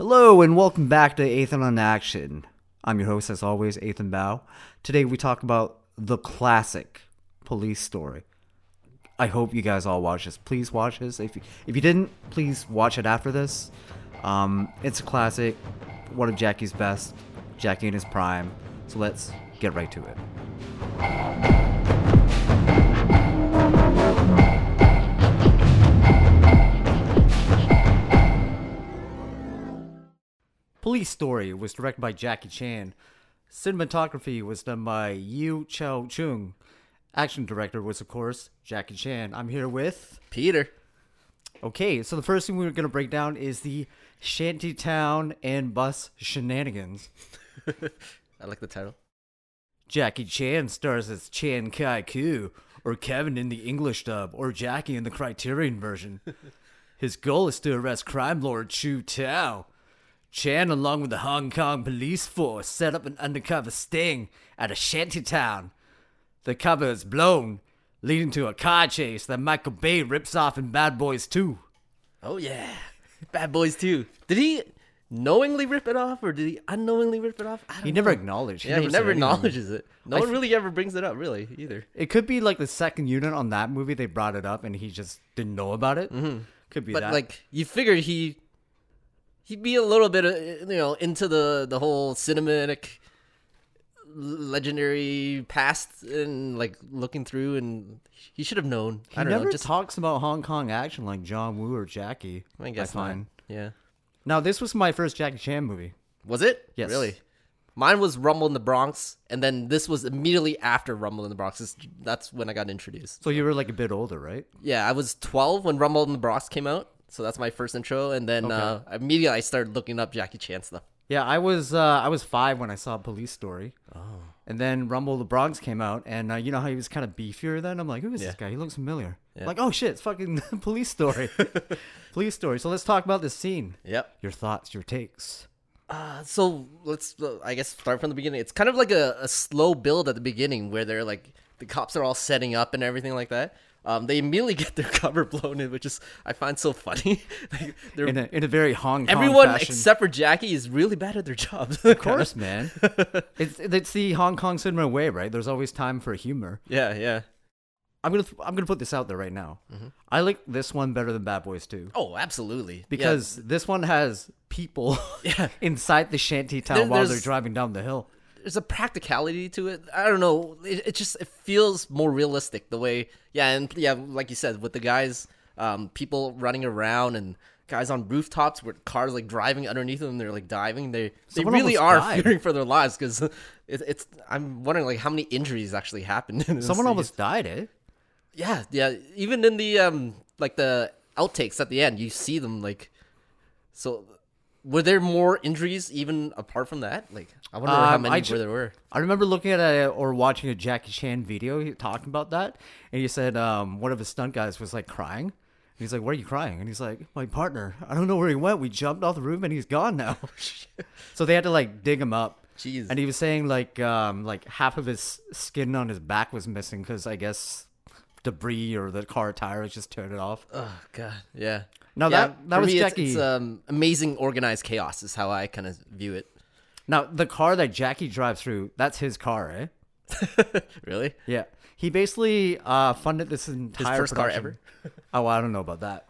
Hello and welcome back to Ethan on Action. I'm your host, as always, Ethan Bao. Today we talk about the classic police story. I hope you guys all watch this. Please watch this. If you, if you didn't, please watch it after this. Um, it's a classic, one of Jackie's best, Jackie in his prime. So let's get right to it. Police Story was directed by Jackie Chan. Cinematography was done by Yu Chao Chung. Action director was, of course, Jackie Chan. I'm here with. Peter. Okay, so the first thing we're going to break down is the Shantytown and bus shenanigans. I like the title. Jackie Chan stars as Chan Kai Ku, or Kevin in the English dub, or Jackie in the Criterion version. His goal is to arrest crime lord Chu Tao. Chan, along with the Hong Kong police force, set up an undercover sting at a shantytown. The cover is blown, leading to a car chase that Michael Bay rips off in Bad Boys 2. Oh yeah, Bad Boys 2. Did he knowingly rip it off, or did he unknowingly rip it off? I don't He never know. acknowledged. Yeah, he said never anything. acknowledges it. No I one really ever brings it up, really, either. It could be like the second unit on that movie. They brought it up and he just didn't know about it. Mm-hmm. Could be But that. like, you figured he he'd be a little bit, uh, you know, into the the whole cinematic, legendary past and like looking through, and he should have known. he I don't never know. Just talks about Hong Kong action like John Woo or Jackie. I guess find. Yeah. Now this was my first Jackie Chan movie. Was it? Yes. Really? Mine was Rumble in the Bronx, and then this was immediately after Rumble in the Bronx. That's when I got introduced. So you were like a bit older, right? Yeah, I was 12 when Rumble in the Bronx came out, so that's my first intro. And then uh, immediately I started looking up Jackie Chan stuff. Yeah, I was uh, I was five when I saw Police Story. Oh. And then Rumble the Bronx came out, and uh, you know how he was kind of beefier then. I'm like, who is Yeah. this guy? He looks familiar. Like, oh shit, it's fucking Police Story. police Story. So let's talk about this scene. Yep. Your thoughts, your takes. Uh, so let's, uh, I guess, start from the beginning. It's kind of like a, a slow build at the beginning where they're like, the cops are all setting up and everything like that. Um, they immediately get their cover blown in, which is I find so funny. Like, they're In a in a very Hong Kong Everyone fashion. except for Jackie is really bad at their jobs. Of course, man. it's it's the Hong Kong cinema way, right? There's always time for humor. yeah, yeah. I'm gonna I'm gonna put this out there right now. I like this one better than Bad Boys 2 Oh, absolutely. because this one has people Yeah. inside the shanty town There- while they're driving down the hill. There's a practicality to it. I don't know. It, it just it feels more realistic the way. Yeah, and yeah, like you said, with the guys, um, people running around and guys on rooftops with cars like driving underneath them. They're like diving. They they really are died. fearing for their lives because it, it's. I'm wondering like how many injuries actually happened. In Someone almost died, eh? Yeah, yeah. Even in the um like the outtakes at the end, you see them like. So, were there more injuries even apart from that? Like, I wonder how Um, many I ju- were there were. I remember looking at a or watching a Jackie Chan video talking about that, and he said um, one of his stunt guys was like crying. And he's like, "Why are you crying?" And he's like, "My partner. I don't know where he went. We jumped off the roof and he's gone now." so they had to like dig him up. Jeez. And he was saying like um, like half of his skin on his back was missing because I guess debris or the car tires just turned it off. Oh god, yeah. No, yeah, that- that was me, Jackie. It's, um, amazing organized chaos is how I kind of view it. Now the car that Jackie drives through, that's his car, eh? really? Yeah. He basically uh, funded this entire His first car production. oh, I don't know about that.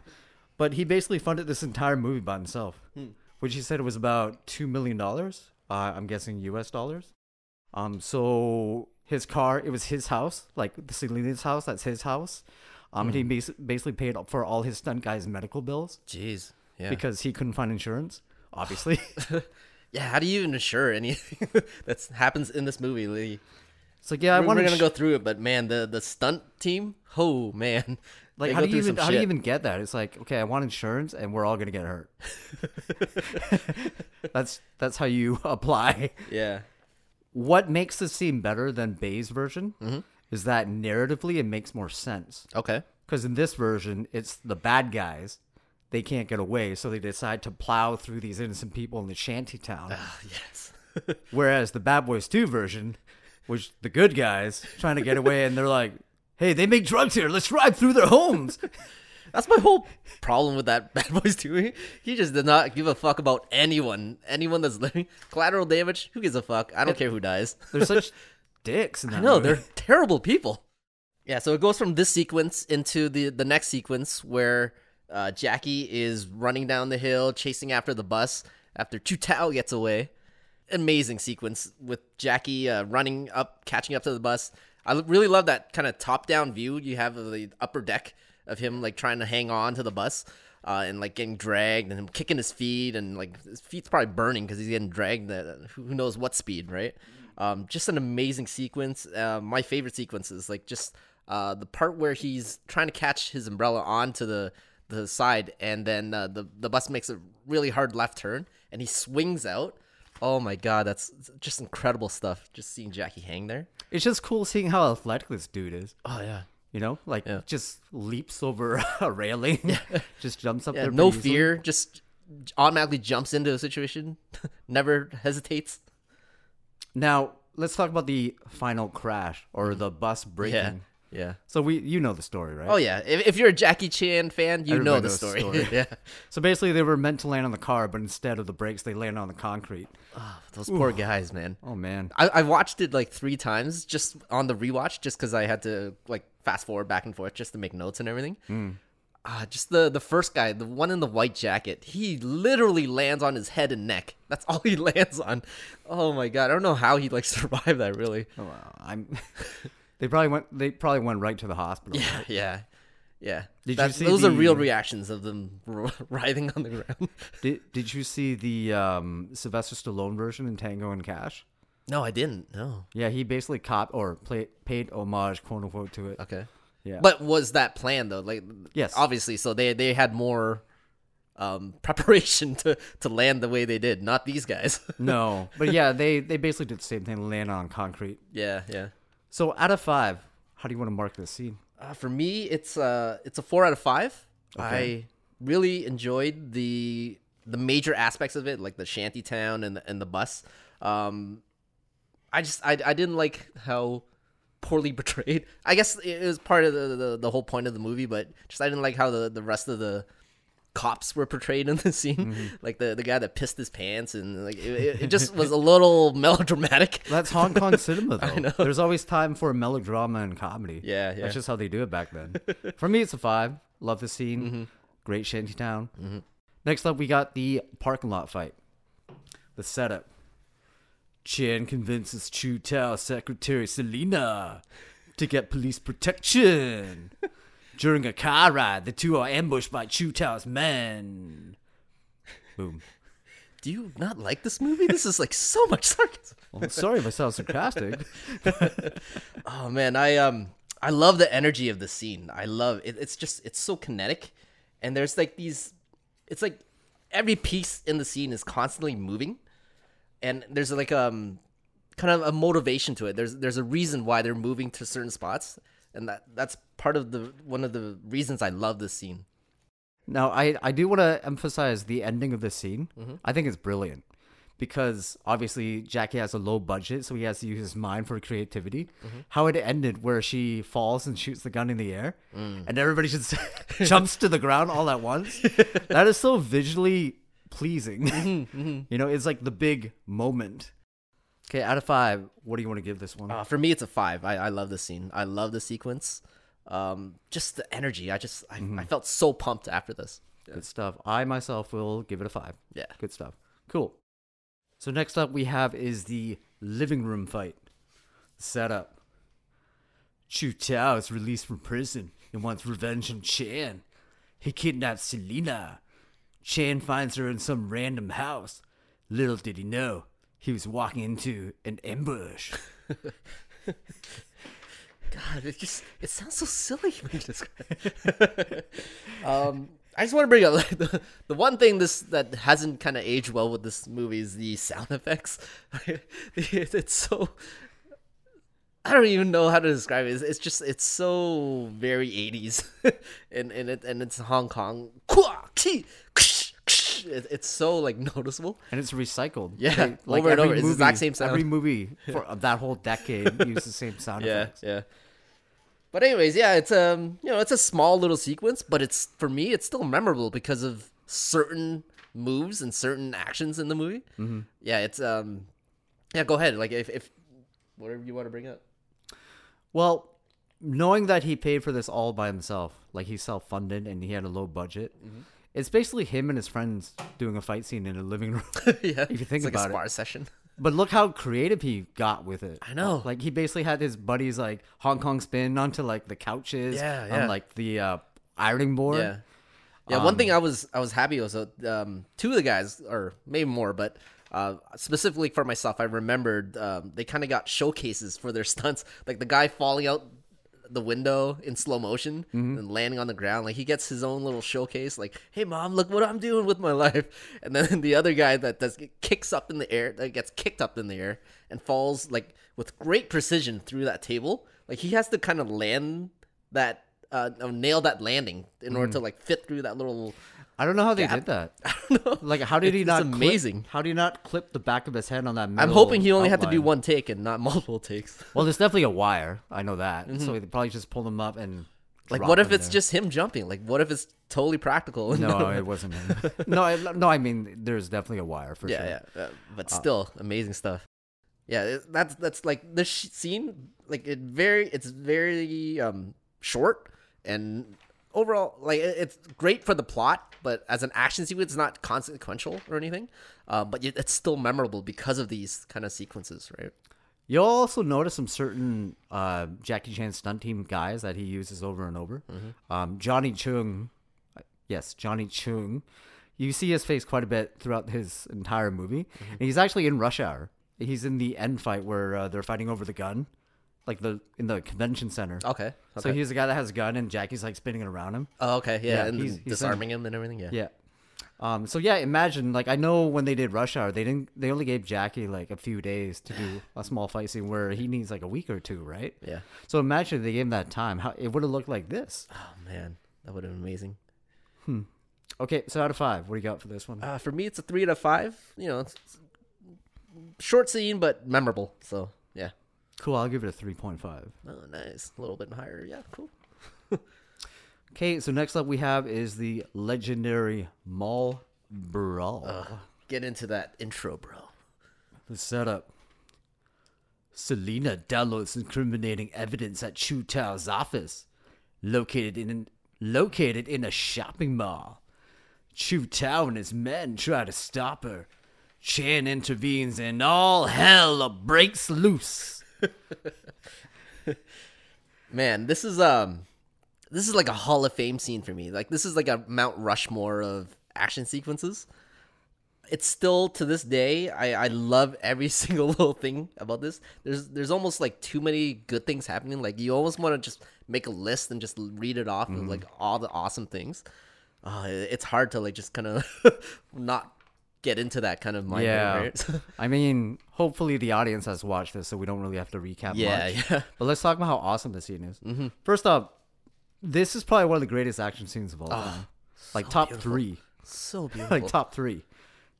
But he basically funded this entire movie by himself, which he said it was about $2 million. Uh, I'm guessing US dollars. Um, so his car, it was his house, like the Selena's house, that's his house. Um, and he bas- basically paid for all his stunt guys' medical bills Jeez. Yeah. because he couldn't find insurance, obviously. yeah. How do you even insure anything that happens in this movie? Lee? it's like, yeah, I we're we're to gonna go through it, but man, the the stunt team. Oh man. Like, how do you even how do you even get that? It's like, okay, I want insurance, and we're all gonna get hurt. that's that's how you apply. Yeah. What makes this scene better than Bay's version Mm-hmm. Is that narratively it makes more sense. Okay. Because in this version, it's the bad guys. They can't get away, so they decide to plow through these innocent people in the shanty town. Ah, yes. Whereas the Bad Boys 2 version, which the good guys trying to get away, and they're like, hey, they make drugs here. Let's drive through their homes. That's my whole problem with that Bad Boys 2. He just did not give a fuck about anyone. Anyone that's living. Collateral damage, who gives a fuck? I don't care who dies. They're such dicks in that I know, movie. they're terrible people. Yeah, so it goes from this sequence into the, the next sequence where uh, Jackie is running down the hill, chasing after the bus after Chu Tao gets away. Amazing sequence with Jackie uh, running up, catching up to the bus. I really love that kind of top down view you have of the upper deck of him like trying to hang on to the bus uh, and like getting dragged and him kicking his feet and like his feet's probably burning because he's getting dragged at who who knows what speed, right? Um, just an amazing sequence. Uh, my favorite sequences, like just uh, the part where he's trying to catch his umbrella onto the the side, and then uh, the the bus makes a really hard left turn, and he swings out. Oh my god, that's just incredible stuff. Just seeing Jackie hang there. It's just cool seeing how athletic this dude is. Oh yeah, You know, like Yeah. just leaps over a railing, just jumps up yeah. there. No easily. fear, just automatically jumps into a situation, never hesitates. Now let's talk about the final crash or the bus breaking. Yeah, yeah. So we, you know the story, right? Oh yeah. If, if you're a Jackie Chan fan, you know Everybody the the story. story. yeah. So basically, they were meant to land on the car, but instead of the brakes, they land on the concrete. Oh, Those poor guys, man. Oh man. I, I watched it like three times just on the rewatch, just because I had to like fast forward back and forth just to make notes and everything. Hmm. Uh, just the the first guy, the one in the white jacket, he literally lands on his head and neck. That's all he lands on. Oh my god, I don't know how he like survived that. Really? Oh, wow. I'm. they probably went. They probably went right to the hospital. Yeah, yeah, yeah. Did you see those are real reactions of them writhing on the ground. Did Did you see the um, Sylvester Stallone version in Tango and Cash? no, I didn't. No. Yeah, he basically cop or play, paid homage, quote unquote, to it. Okay. Yeah. But was that planned though? Like Yes. obviously. So they they had more um preparation to to land the way they did. Not these guys. no, but yeah, they they basically did the same thing, land on concrete. yeah, yeah. So out of five, how do you want to mark this scene? Uh, for me, it's uh it's a four out of five. Okay. I really enjoyed the the major aspects of it, like the shanty town and the, and the bus. Um, I just I I didn't like how poorly portrayed. I guess it was part of the, the the whole point of the movie, but just I didn't like how the the rest of the cops were portrayed in the scene. Mm-hmm. Like the the guy that pissed his pants and like it, it, just was a little melodramatic. That's Hong Kong cinema, though. know. There's always time for melodrama and comedy. Yeah, yeah. That's just how they do it back then. for me, it's a five. Love the scene. Mm-hmm. Great shantytown. Next up, we got the parking lot fight. The setup. Chan convinces Chu Tao secretary Selena to get police protection. During a car ride, the two are ambushed by Chu Tao's men. Boom. Do you not like this movie? This is like so much sarcasm. Well, sorry if I sound sarcastic. Oh man, I um I love the energy of the scene. I love it. It's just it's so kinetic, and there's like these. It's like every piece in the scene is constantly moving, and there's like um kind of a motivation to it. There's there's a reason why they're moving to certain spots, and that that's part of the one of the reasons I love this scene. Now, I, I do want to emphasize the ending of this scene. Mm-hmm. I think it's brilliant because obviously Jackie has a low budget, so he has to use his mind for creativity. Mm-hmm. How it ended, where she falls and shoots the gun in the air, Mm. and everybody just jumps to the ground all at once. that is so visually pleasing. Mm-hmm, You know, it's like the big moment. Okay, out of five, what do you want to give this one? Uh, for me, it's a five. I, I love this scene. I love the sequence. Um, just the energy. I just I, I felt so pumped after this. Good stuff. I myself will give it a five. Yeah. Good stuff. Cool. So next up we have is the living room fight. Setup. Chu Tao is released from prison and wants revenge on Chan. He kidnaps Selena. Chan finds her in some random house. Little did he know, he was walking into an ambush. God, it just it sounds so silly um, I just want to bring up like, the the one thing this that hasn't kind of aged well with this movie is the sound effects. it's so I don't even know how to describe it. It's, it's just it's so very 80s, and and it and it's Hong Kong. It, it's so like noticeable. And it's recycled. Yeah, over and over. It's the exact same sound. Every movie for, that whole decade used the same sound Yeah, effects. yeah. But anyways, yeah, it's um you know it's a small little sequence, but it's for me it's still memorable because of certain moves and certain actions in the movie. Mm-hmm. Yeah, it's um yeah. Go ahead, like if if whatever you want to bring up. Well, knowing that he paid for this all by himself, like he self funded and he had a low budget, Mm-hmm. It's basically him and his friends doing a fight scene in a living room. yeah, If you think about it, it's like about a it. spar session. But look how creative he got with it. I know. Like he basically had his buddies like Hong Kong spin onto like the couches, Yeah, yeah. on like the uh, ironing board. Yeah. Yeah, one thing I was I was happy was uh, um, two of the guys, or maybe more, but uh, specifically for myself, I remembered um, they kind of got showcases for their stunts, like the guy falling out the window in slow motion and landing on the ground. Like he gets his own little showcase, like, "Hey mom, look what I'm doing with my life." And then the other guy that does kicks up in the air, that gets kicked up in the air and falls like with great precision through that table. Like he has to kind of land that uh, uh, nail that landing in order to like fit through that little. I don't know how they Gap. did that. I don't know. Like how did he It's not? clip- amazing. how do you not clip the back of his head on that? I'm hoping he only had to do one take and not multiple takes. Well, there's definitely a wire. I know that. So they probably just pulled him up and. Like, what if it's there. just him jumping? Like, what if it's totally practical? No, it wasn't him. no, I, no. I mean, there's definitely a wire for yeah, sure. yeah, uh, but still amazing stuff. Yeah, it, that's that's like this sh- scene. Like it very, it's very um short and overall like it's great for the plot, but as an action sequence, it's not consequential or anything. Uh, but it's still memorable because of these kind of sequences, right? You'll also notice some certain uh, Jackie Chan stunt team guys that he uses over and over. Mm-hmm. Um, Johnny Chung, yes, Johnny Chung. You see his face quite a bit throughout his entire movie. Mm-hmm. And he's actually in Rush Hour. He's in the end fight where uh, they're fighting over the gun, like the in the convention center. Okay. So he's the guy that has a gun, and Jackie's like spinning it around him. Oh, okay. Yeah, Yeah, and he's- he's disarming him and everything. Yeah. Yeah. Um, so yeah, imagine like I know when they did Rush Hour, they didn't. They only gave Jackie like a few days to do a small fight scene where he needs like a week or two, right? Yeah. So imagine if they gave him that time. How it would have looked like this. Oh man, that would have been amazing. Okay, so out of five, what do you got for this one? Uh, for me, it's a three out of five. You know, it's, it's short scene but memorable. So. Cool. I'll give it a three point five. Oh, nice. A little bit higher. Yeah, cool. Okay, so next up we have is the legendary Mall Brawl. Get into that intro, bro. The setup. Selena downloads incriminating evidence at Chu Tao's office, located in located in a shopping mall. Chu Tao and his men try to stop her. Chan intervenes and all hell breaks loose. Man, this is um, this is like a Hall of Fame scene for me. Like this is like a Mount Rushmore of action sequences. It's still to this day, I, I love every single little thing about this. There's there's almost like too many good things happening. Like you almost want to just make a list and just read it off of like all the awesome things. Uh, it's hard to like just kind of not get into that kind of mind. Yeah. right? I mean, hopefully the audience has watched this, so we don't really have to recap yeah, much. yeah. But let's talk about how awesome this scene is. Mm-hmm. First up, this is probably one of the greatest action scenes of all ah, time. Like top beautiful. three. So beautiful. like top three,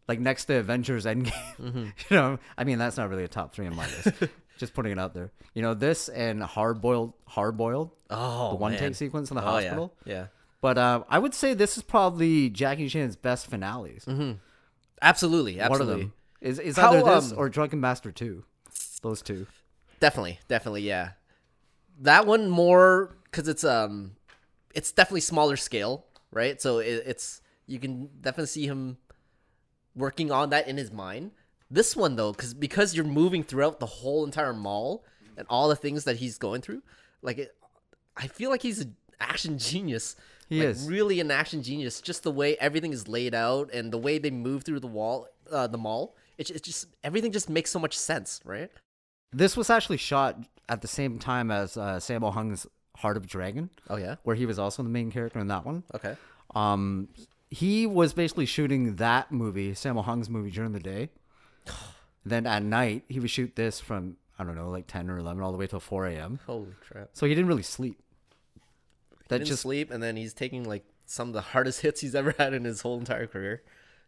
like next to Avengers Endgame. Mm-hmm. you know, I mean that's not really a top three in my list. Just putting it out there. You know, this and hard boiled, hard boiled, oh, the one man. take sequence in the Oh, hospital. Yeah. yeah. But uh, I would say this is probably Jackie Chan's best finales. Mm-hmm. Absolutely. One of Absolutely. them is is How, either this um, or Drunken Master Two. Those two. Definitely, definitely, yeah. That one more because it's um, it's definitely smaller scale, right? So it, it's you can definitely see him working on that in his mind. This one though, because because you're moving throughout the whole entire mall and all the things that he's going through, like it, I feel like he's an action genius. He like, is. really an action genius. Just the way everything is laid out and the way they move through the wall, uh, the mall. It's it's just everything just makes so much sense, right? This was actually shot at the same time as uh, Sammo Hung's Heart of Dragon, Oh yeah. where he was also the main character in that one. Okay. Um, he was basically shooting that movie, Sammo Hung's movie, during the day. then at night, he would shoot this from I don't know, like ten or eleven, all the way till four a.m. Holy crap. So he didn't really sleep. That didn't just sleep, and then he's taking like some of the hardest hits he's ever had in his whole entire career.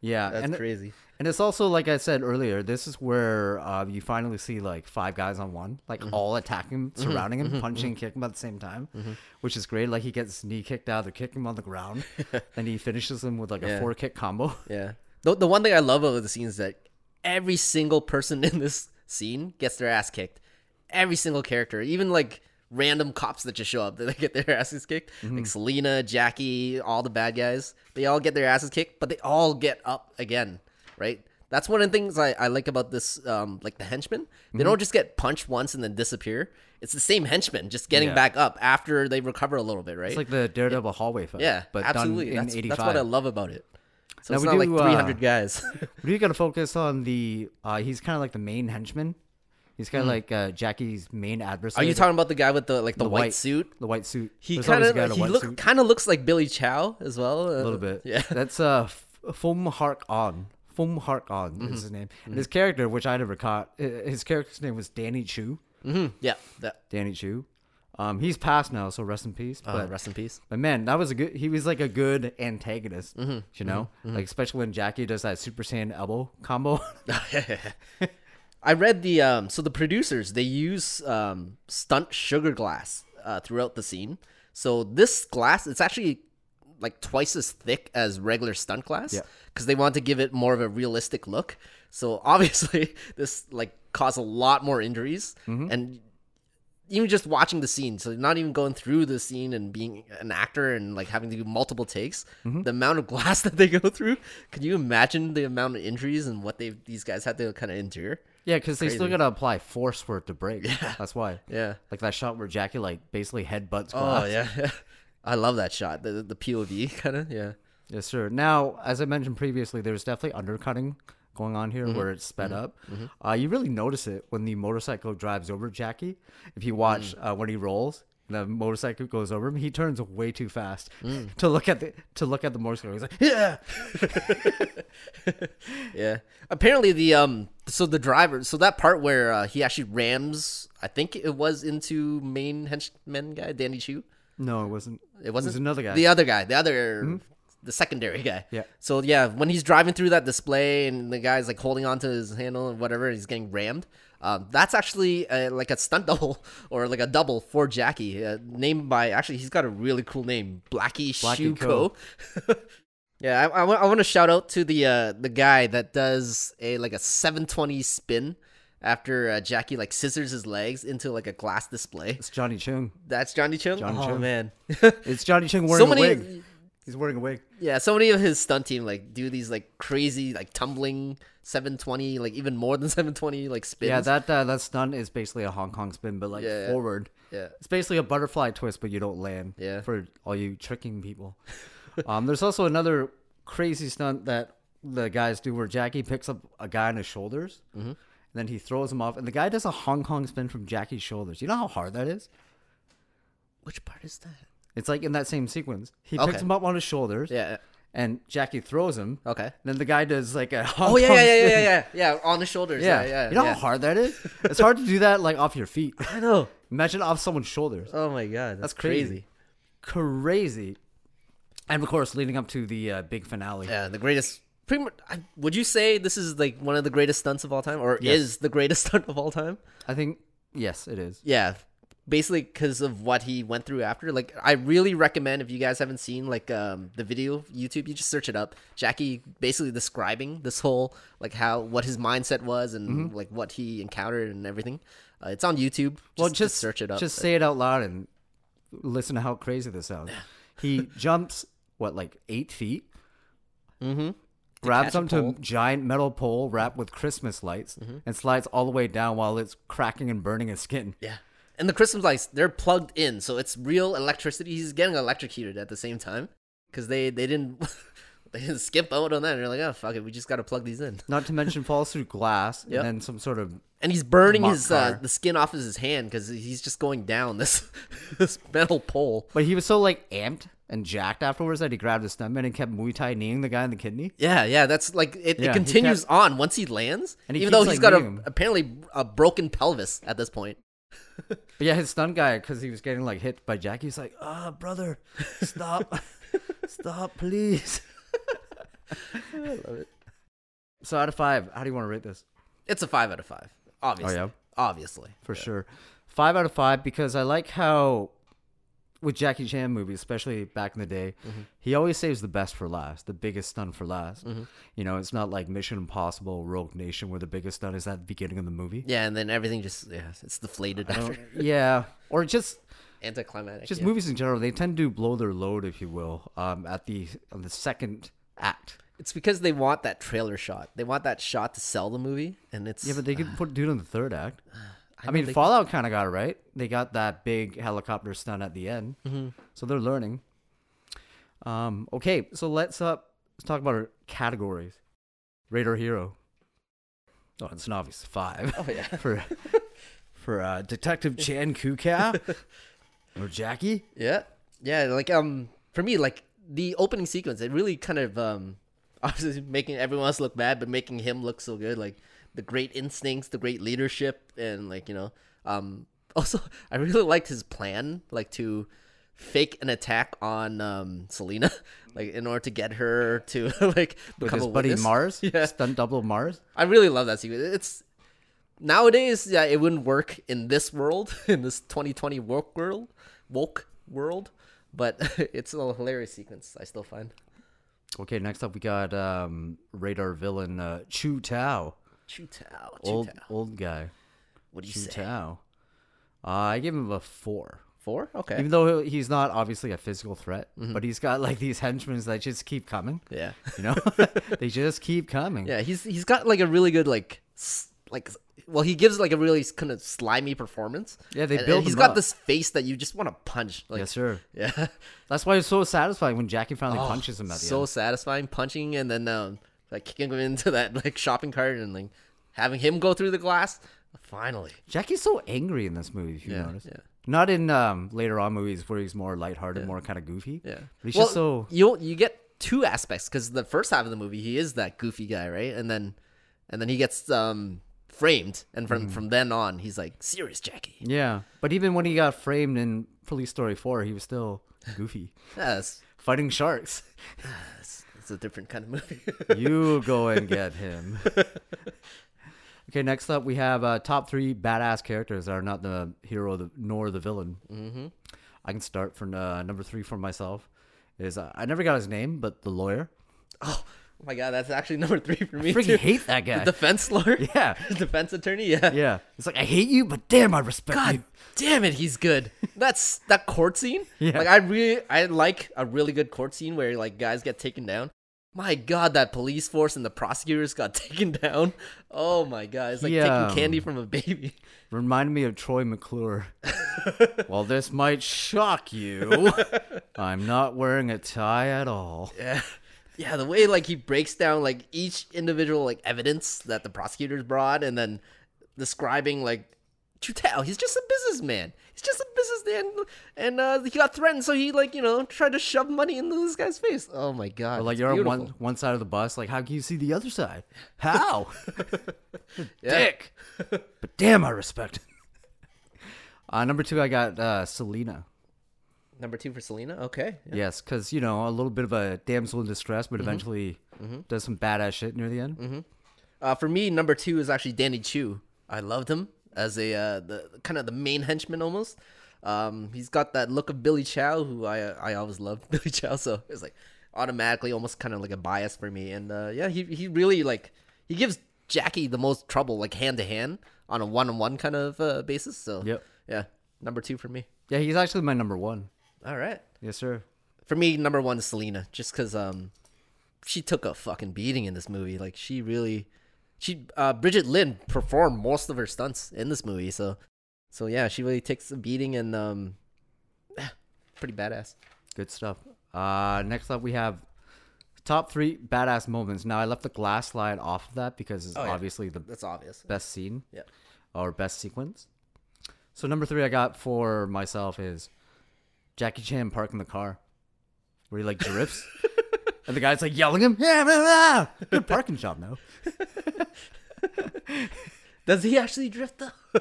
Yeah, That's and crazy. And it's also like I said earlier, this is where uh, you finally see like five guys on one, like Mm-hmm. all attacking him, surrounding him, punching and kicking him at the same time, Mm-hmm. which is great. Like he gets his knee kicked out, they're kicking him on the ground, and he finishes him with like a four kick combo. Yeah. The the one thing I love about the scene is that every single person in this scene gets their ass kicked. Every single character, even like random cops that just show up, that they get their asses kicked. Mm-hmm. Like Selena, Jackie, all the bad guys, they all get their asses kicked, but they all get up again, right? That's one of the things I, I like about this, um, like the henchmen. They Mm-hmm. don't just get punched once and then disappear. It's the same henchmen just getting Yeah. back up after they recover a little bit, right? It's like the Daredevil hallway fight. yeah, but absolutely. done in That's, '85. that's what I love about it. So Now it's we not like do, uh, 300 guys. We got to focus on the. Uh, he's kind of like the main henchman. He's kind of like uh, Jackie's main adversary. Are you talking about the guy with the like the, the white, suit? The white suit. He kind of a guy in a he look kind of looks like Billy Chow as well. a little bit. Yeah. That's uh Fung Hak-on. Fum Hark On Mm-hmm. is his name. And his character, which I never caught, his character's name was Danny Chu. hmm Yeah. That, Danny Chu. Um, he's passed now, so rest in peace. uh, But rest in peace. but man, that was a good. He was like a good antagonist. Mm-hmm. You know, like especially when Jackie does that Super Saiyan elbow combo. I read the um so the producers they use um stunt sugar glass uh, throughout the scene. So this glass it's actually like twice as thick as regular stunt glass Yeah. because they want to give it more of a realistic look. So obviously this like caused a lot more injuries and even just watching the scene, so not even going through the scene and being an actor and like having to do multiple takes, the amount of glass that they go through. Can you imagine the amount of injuries and what they these guys had to kind of endure? Yeah, because they still gotta apply force for it to break. Yeah. That's why. Yeah. Like that shot where Jackie like basically headbutts glass. Oh yeah, I love that shot. The the POV kind of yeah. Yes, sir. Now, as I mentioned previously, there's definitely undercranking going on here where it's sped up. Uh, you really notice it when the motorcycle drives over Jackie. If you watch uh, when he rolls, the motorcycle goes over him. He turns way too fast to look at the to look at the motorcycle. He's like, yeah. Yeah. Apparently the um so the driver so that part where uh, he actually rams I think it was into main henchman guy Danny Chu. No, it wasn't. It wasn't was another guy. The other guy, the other the secondary guy. Yeah. So yeah, when he's driving through that display and the guy's like holding onto his handle and whatever, and he's getting rammed. Um, that's actually uh, like a stunt double or like a double for Jackie, uh, named by actually he's got a really cool name, Blackie, Blackie Shuko. yeah, I, I, want to shout out to the uh, the guy that does a like a 720 spin after uh, Jackie like scissors his legs into like a glass display. It's Johnny Chung. That's Johnny Chung. Johnny oh Chung. man, It's Johnny Chung wearing so a many. wig. He's wearing a wig. Yeah, so many of his stunt team like do these like crazy like tumbling 720, like even more than 720 like spins. Yeah, that uh, that stunt is basically a Hong Kong spin, but like Yeah. forward. yeah. It's basically a butterfly twist, but you don't land. Yeah. For all you tricking people. um, there's also another crazy stunt that the guys do where Jackie picks up a guy on his shoulders, Mm-hmm. and then he throws him off, and the guy does a Hong Kong spin from Jackie's shoulders. You know how hard that is? Which part is that? It's like in that same sequence. He Okay. picks him up on his shoulders, Yeah. and Jackie throws him. Okay. Then the guy does like a Hong Oh yeah, Kong yeah, yeah, yeah, yeah, yeah. On the shoulders. Yeah, Yeah, yeah. You know how hard that is? It's hard to do that like off your feet. I know. Imagine off someone's shoulders. Oh my god, that's, That's crazy. crazy. Crazy. And of course, leading up to the uh, big finale. Yeah, the greatest. Pretty much, I- would you say this is like one of the greatest stunts of all time, or Yes. is the greatest stunt of all time? I think yes, it is. Yeah, basically because of what he went through after. Like, I really recommend if you guys haven't seen like um the video YouTube, you just search it up. Jackie basically describing this whole like how what his mindset was and Mm-hmm. like what he encountered and everything. Uh, it's on YouTube. Just, Well, just just search it up. Just say it out loud and listen to how crazy this sounds. He jumps what like eight feet, mm-hmm. grabs onto a. Mm-hmm. giant metal pole wrapped with Christmas lights, and slides all the way down while it's cracking and burning his skin. Yeah. And the Christmas lights, they're plugged in, so it's real electricity. He's getting electrocuted at the same time because they they didn't they didn't skip out on that. And They're like, oh fuck it, we just got to plug these in. Not to mention falls through glass Yep. and then some sort of And he's burning his uh, the skin off of his hand because he's just going down this this metal pole. But he was so like amped and jacked afterwards that he grabbed his stuntman and kept Muay Thai kneeing the guy in the kidney. Yeah, yeah, that's like it, Yeah, it continues kept- on once he lands, And he even though he's like, got a, apparently a broken pelvis at this point. But yeah, his stunt guy, because he was getting like hit by Jackie, he's like, "Ah, brother, stop, stop, please." I love it. So out of five, how do you want to rate this? It's a five out of five. Obviously. yeah? Obviously. For sure, five out of five because I like how with Jackie Chan movies, especially back in the day, he always saves the best for last, the biggest stunt for last. You know, it's not like Mission Impossible, Rogue Nation, where the biggest stunt is at the beginning of the movie. Yeah, and then everything just yeah, it's deflated after yeah, or just anticlimactic. just yeah. movies in general. They tend to blow their load, if you will, um, at the on the second act. It's because they want that trailer shot. They want that shot to sell the movie, and it's Yeah, but they could put do it in the third act. I, know mean, Fallout kind of got it right. They got that big helicopter stunt at the end, Mm-hmm. so they're learning. Um, okay, so let's uh let's talk about our categories. Radar hero. Oh, it's an obvious five oh yeah, for for uh, Detective Chan Kuka or Jackie. yeah, yeah. Like um, for me, like the opening sequence, it really kind of um, obviously making everyone else look bad, but making him look so good. Like the great instincts, the great leadership, and like you know, um, also I really liked his plan, like to fake an attack on um Selena, like in order to get her to like become With his a buddy witness. Mars, Yeah. stunt double Mars. I really love that sequence. It's nowadays, yeah, it wouldn't work in this world, in this 2020 woke world, woke world. But it's a hilarious sequence. I still find. Okay, next up we got um, radar villain uh, Chu Tao, Chu Tao, old old guy. What do you Chu say? Tao. Uh, I give him a four. Four? Okay. Even though he's not obviously a physical threat, Mm-hmm. but he's got like these henchmen that just keep coming. yeah. You know, they just keep coming. Yeah. He's he's got like a really good like like well he gives like a really kind of slimy performance. Yeah, they And- build and He's got up. this face that you just want to punch. Like, yes, sir. Yeah. That's why it's so satisfying when Jackie finally Oh, punches him at the so end. satisfying punching and then um, like kicking him into that like shopping cart and like having him go through the glass. Finally, Jackie's so angry in this movie. If you Yeah, notice, yeah. not in um, later on movies where he's more lighthearted, more kind of goofy. yeah. but he's well, just so you you get two aspects because the first half of the movie he is that goofy guy, right? And then and then he gets um framed, and from Mm-hmm. from then on he's like serious Jackie. yeah. But even when he got framed in Police Story Four, he was still goofy, yes, fighting sharks. that's a different kind of movie. you go and get him. okay, next up we have uh, top three badass characters that are not the hero the, nor the villain. Mm-hmm. I can start from uh, number three for myself. Is uh, I never got his name, but the lawyer. oh my god, that's actually number three for me. Freaking too. hate that guy. The defense lawyer. yeah, defense attorney. Yeah. yeah. It's like I hate you, but damn, I respect God you. damn it, he's good. That's that court scene. Yeah. Like I really, I like a really good court scene where like guys get taken down. My God, that police force and the prosecutors got taken down. Oh my God, it's like Yeah. taking candy from a baby. Reminded me of Troy McClure. While this might shock you, I'm not wearing a tie at all. Yeah. Yeah, the way like he breaks down like each individual like evidence that the prosecutors brought and then describing like Chu Tao, he's just a businessman. He's just a businessman and uh he got threatened so he like, you know, tried to shove money into this guy's face. Oh my god. Or like you're on one one side of the bus, like how can you see the other side? How? Dick. but damn, I respect. Uh, number two, I got uh, Selena. Number two for Selena. Okay. Yes, because you know a little bit of a damsel in distress, Mm-hmm. but eventually does some badass shit near the end. Uh, for me, number two is actually Danny Chu. I loved him as a uh, the kind of the main henchman almost. Um, he's got that look of Billy Chow, who I I always loved Billy Chow, so it's like automatically almost kind of like a bias for me. And uh, yeah, he he really like he gives Jackie the most trouble, like hand to hand on a one on one kind of uh, basis. So Yep. yeah, number two for me. Yeah, he's actually my number one. All right. Yes, sir. For me, number one is Selena, just because um, she took a fucking beating in this movie. Like she really, she uh, Brigitte Lin performed most of her stunts in this movie. So, so yeah, she really takes a beating and um, pretty badass. Good stuff. Uh, next up, we have top three badass moments. Now, I left the glass slide off of that because it's Oh, yeah. obviously the That's obvious. best scene Yeah. or best sequence. So number three I got for myself is Jackie Chan parking the car, where he like drifts, and the guy's like yelling him, "Yeah, blah, blah. good parking job now." Does he actually drift though?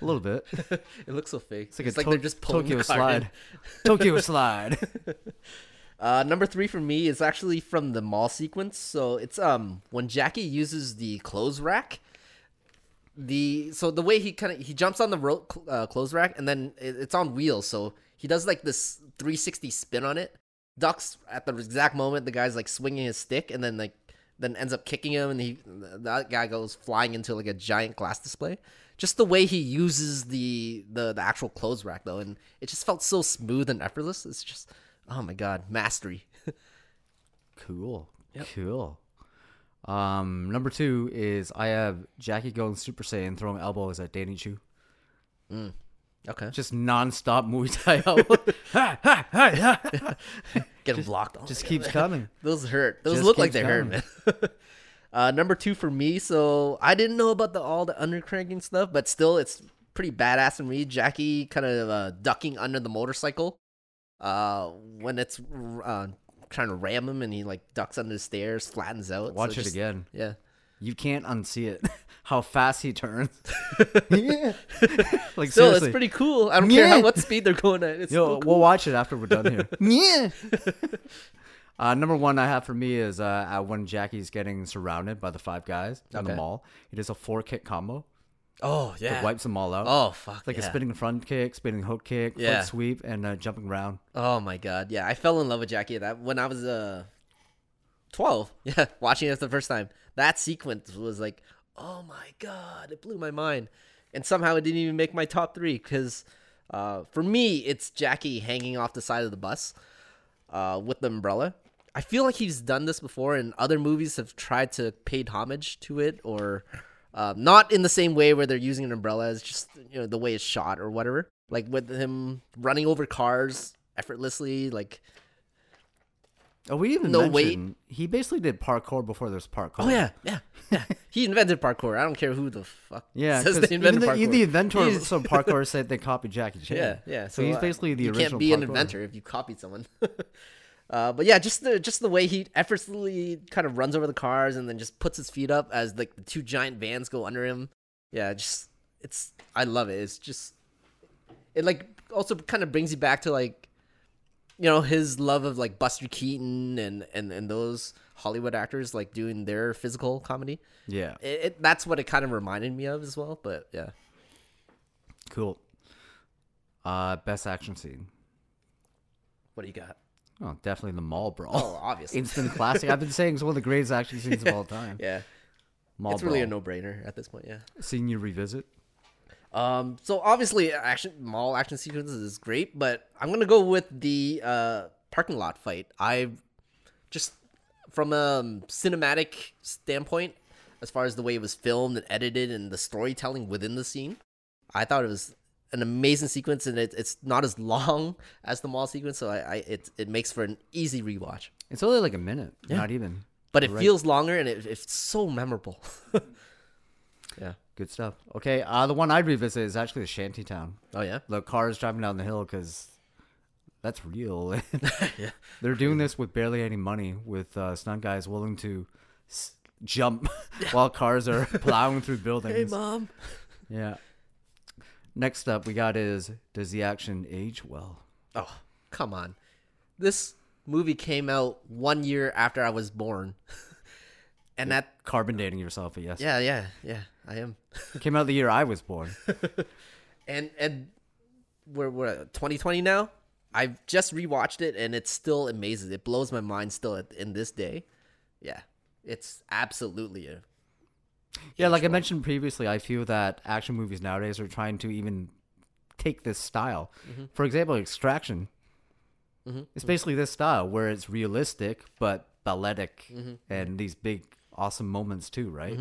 A little bit. it looks so fake. It's like It's like To- they're just pulling Tokyo the slide. Tokyo slide. Uh, number three for me is actually from the mall sequence. So it's um when Jackie uses the clothes rack. The so the way he kind of he jumps on the ro- uh, clothes rack and then it, it's on wheels. So he does like this 360 spin on it, ducks at the exact moment the guy's like swinging his stick, and then like then ends up kicking him, and he that guy goes flying into like a giant glass display. Just the way he uses the the, the actual clothes rack though, and it just felt so smooth and effortless. It's just oh my god, mastery. Cool. Cool. Um, number two is I have Jackie going Super Saiyan throwing elbows at Danny Chu. Okay, Just non-stop Muay Thai elbow. Ha, ha. getting blocked. Oh Just keeps God. coming. Those hurt. Those Just look like they hurt, man. uh, number two for me. So I didn't know about the all the undercranking stuff, but still, it's pretty badass to me. Jackie kind of uh, ducking under the motorcycle uh, when it's uh, trying to ram him, and he like ducks under the stairs, flattens out. Watch So it just- again. Yeah. You can't unsee it. How fast he turns. yeah. Like Still, seriously. it's pretty cool. I don't care how what speed they're going at. It's Yo, still we'll watch it after we're done here. yeah. Uh, number one I have for me is uh, when Jackie's getting surrounded by the five guys in the mall. He does a four kick combo. Oh yeah, It wipes them all out. Oh fuck. like yeah. a spinning front kick, spinning hook kick, Yeah. foot sweep, and uh, jumping around. Oh my god, yeah, I fell in love with Jackie that when I was uh twelve. Yeah, watching it the first time. That sequence was like, oh my god, it blew my mind, and somehow it didn't even make my top three because uh, for me it's Jackie hanging off the side of the bus uh, with the umbrella. I feel like he's done this before, and other movies have tried to pay homage to it, or uh, not in the same way where they're using an umbrella. It's just you know the way it's shot or whatever. Like with him running over cars effortlessly, like Oh, we even No mentioned he basically did parkour before there's parkour. oh yeah, yeah, yeah. he invented parkour. I don't care who the fuck Yeah, says they even invented the, parkour. even the inventor of some parkour said they copied Jackie Chan. Yeah, yeah. So, he's uh, basically the you original. You can't be an inventor if you copied someone. uh, but yeah, just the just the way he effortlessly kind of runs over the cars and then just puts his feet up as like the two giant vans go under him. Yeah, just it's I love it. It's just it like also kind of brings you back to like you know his love of like Buster Keaton and and and those Hollywood actors like doing their physical comedy. Yeah, It, it that's what it kind of reminded me of as well. But yeah, cool. Uh, best action scene. what do you got? Oh, definitely the mall brawl. Oh, obviously. Instant classic. I've been saying it's one of the greatest action scenes of all time. Yeah. Mall it's really a no-brainer at this point. Yeah. Scene you revisit. Um. So obviously, action mall action sequences is great, but I'm gonna go with the uh parking lot fight. I just from a cinematic standpoint, as far as the way it was filmed and edited and the storytelling within the scene, I thought it was an amazing sequence, and it, it's not as long as the mall sequence, so I, I it it makes for an easy rewatch. It's only like a minute, Yeah. not even. But it Right. feels longer, and it, it's so memorable. yeah. Good stuff. Okay, uh, the one I'd revisit is actually the shanty town. Oh yeah. The cars driving down the hill because that's real. Yeah. They're doing this with barely any money, with uh, stunt guys willing to s- jump while cars are plowing through buildings. Hey mom. Yeah. Next up, we got is does the action age well? Oh, come on. This movie came out one year after I was born. And that Carbon dating yourself, yes. yeah, yeah, yeah, I am. Came out the year I was born. And and we're we're 2020 now. I've just rewatched it and it still amazes. It blows my mind still at, in this day. Yeah. It's absolutely a Yeah, like I mentioned previously, I feel that action movies nowadays are trying to even take this style. Mm-hmm. For example, Extraction. Mm-hmm. It's basically this style where it's realistic but balletic mm-hmm. and these big awesome moments too, right?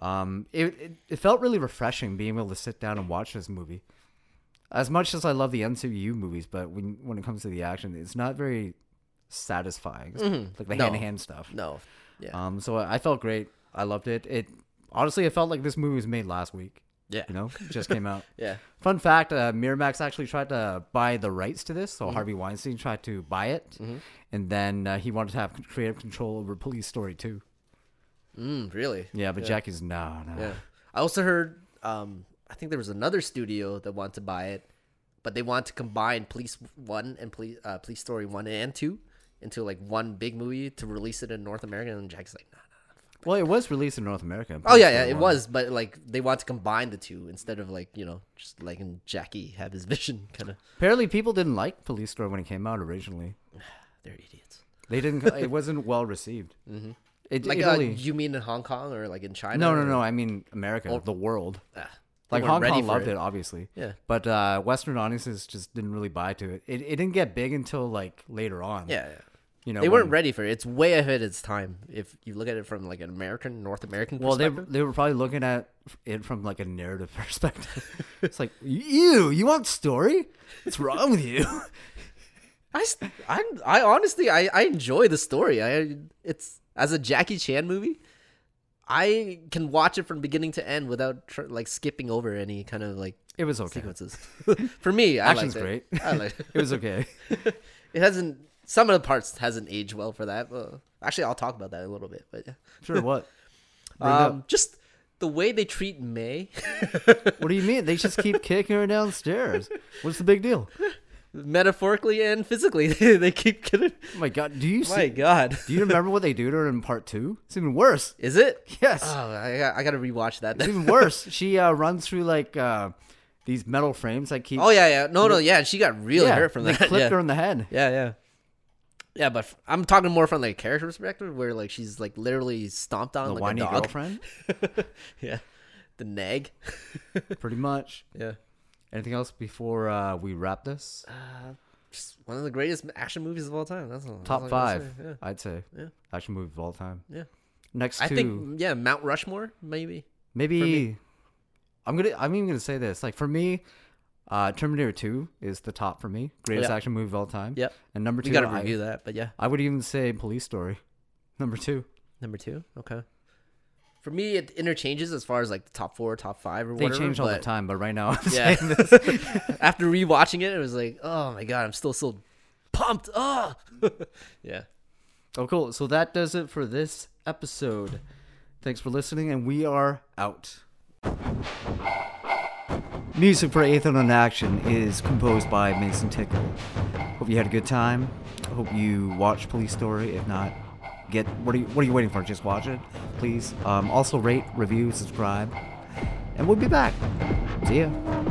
Um, it, it it felt really refreshing being able to sit down and watch this movie. As much as I love the MCU movies, but when when it comes to the action, it's not very satisfying. It's Like the hand to hand stuff. no. Yeah. Um, so I I felt great. I loved it. It honestly, it felt like this movie was made last week. yeah. You know, just came out. Yeah. Fun fact: uh, Miramax actually tried to buy the rights to this. So Mm-hmm. Harvey Weinstein tried to buy it, and then uh, he wanted to have creative control over Police Story too. Mm, really? Yeah, but Jackie's no, no. Yeah. I also heard um I think there was another studio that wanted to buy it, but they want to combine Police 1 and Police uh, Police Story 1 and 2 into like one big movie to release it in North America, and Jackie's like, nah. Nah. Well, it was released in North America. Oh yeah, yeah, it was, but like they want to combine the two instead of like you know just letting Jackie have his vision. Kind of, Apparently, people didn't like Police Story when it came out originally. they're idiots. They didn't. it wasn't well received. Mm-hmm. It, Like, it uh, you mean in Hong Kong or like in China? no, no, or- no. I mean America, or the world. Ah, Like weren't Hong ready Kong for loved it. obviously. Yeah. But uh, Western audiences just didn't really buy to it. it. It didn't get big until like later on. Yeah, yeah. You know, they weren't when- ready for it. It's way ahead of its time. If you look at it from like an American, North American Well, they perspective. they were probably looking at it from like a narrative perspective. it's like you, you want story? What's wrong with you? I, s- I, I honestly, I, I enjoy the story. I, it's as a Jackie Chan movie, I can watch it from beginning to end without tr- like skipping over any kind of like It was okay. sequences. For me, I Action's liked great. it. I like it. It was okay. it hasn't. Some of the parts hasn't aged well for that. But actually, I'll talk about that a little bit. But yeah. Sure. What? Bring it up. um, just the way they treat May. What do you mean? They just keep kicking her downstairs. What's the big deal? Metaphorically and physically. they keep getting. Oh my god, do you see, My God, do you remember what they do to her in part two? It's even worse. is it? Yes, Oh, I got, I got to rewatch that. it's even worse. She uh, runs through like uh, these metal frames that keep. oh yeah, yeah. No, no, yeah. She got really yeah, hurt from they that. clipped yeah. her in the head. yeah, yeah. Yeah, but I'm talking more from like a character perspective, where like she's like literally stomped on The like whiny a dog. girlfriend, yeah, the nag. pretty much. Yeah, Anything else before uh, we wrap this? just one of the greatest action movies of all time. That's all. that's Top all five, say, Yeah, I'd say. Yeah. Action movie of all time. yeah. Next I think yeah, Mount Rushmore maybe. maybe. I'm gonna I'm even gonna say this. Like for me, uh, Terminator Two is the top for me. Greatest Yeah. action movie of all time. Yep. And number We two, got to I, review that, but yeah, I would even say Police Story. Number two. number two. Okay. For me, it interchanges as far as like the top four, top five, or They whatever. They change all the time, but right now I'm Yeah. After rewatching it, it was like, oh my god, I'm still so pumped. Oh, yeah. Oh, cool. So that does it for this episode. Thanks for listening, and we are out. Music for Aethon on Action is composed by Mason Tickle. Hope you had a good time. Hope you watched Police Story. If not, get what are you what are you waiting for? Just watch it, please. Um, also rate, review, subscribe, and we'll be back. See ya.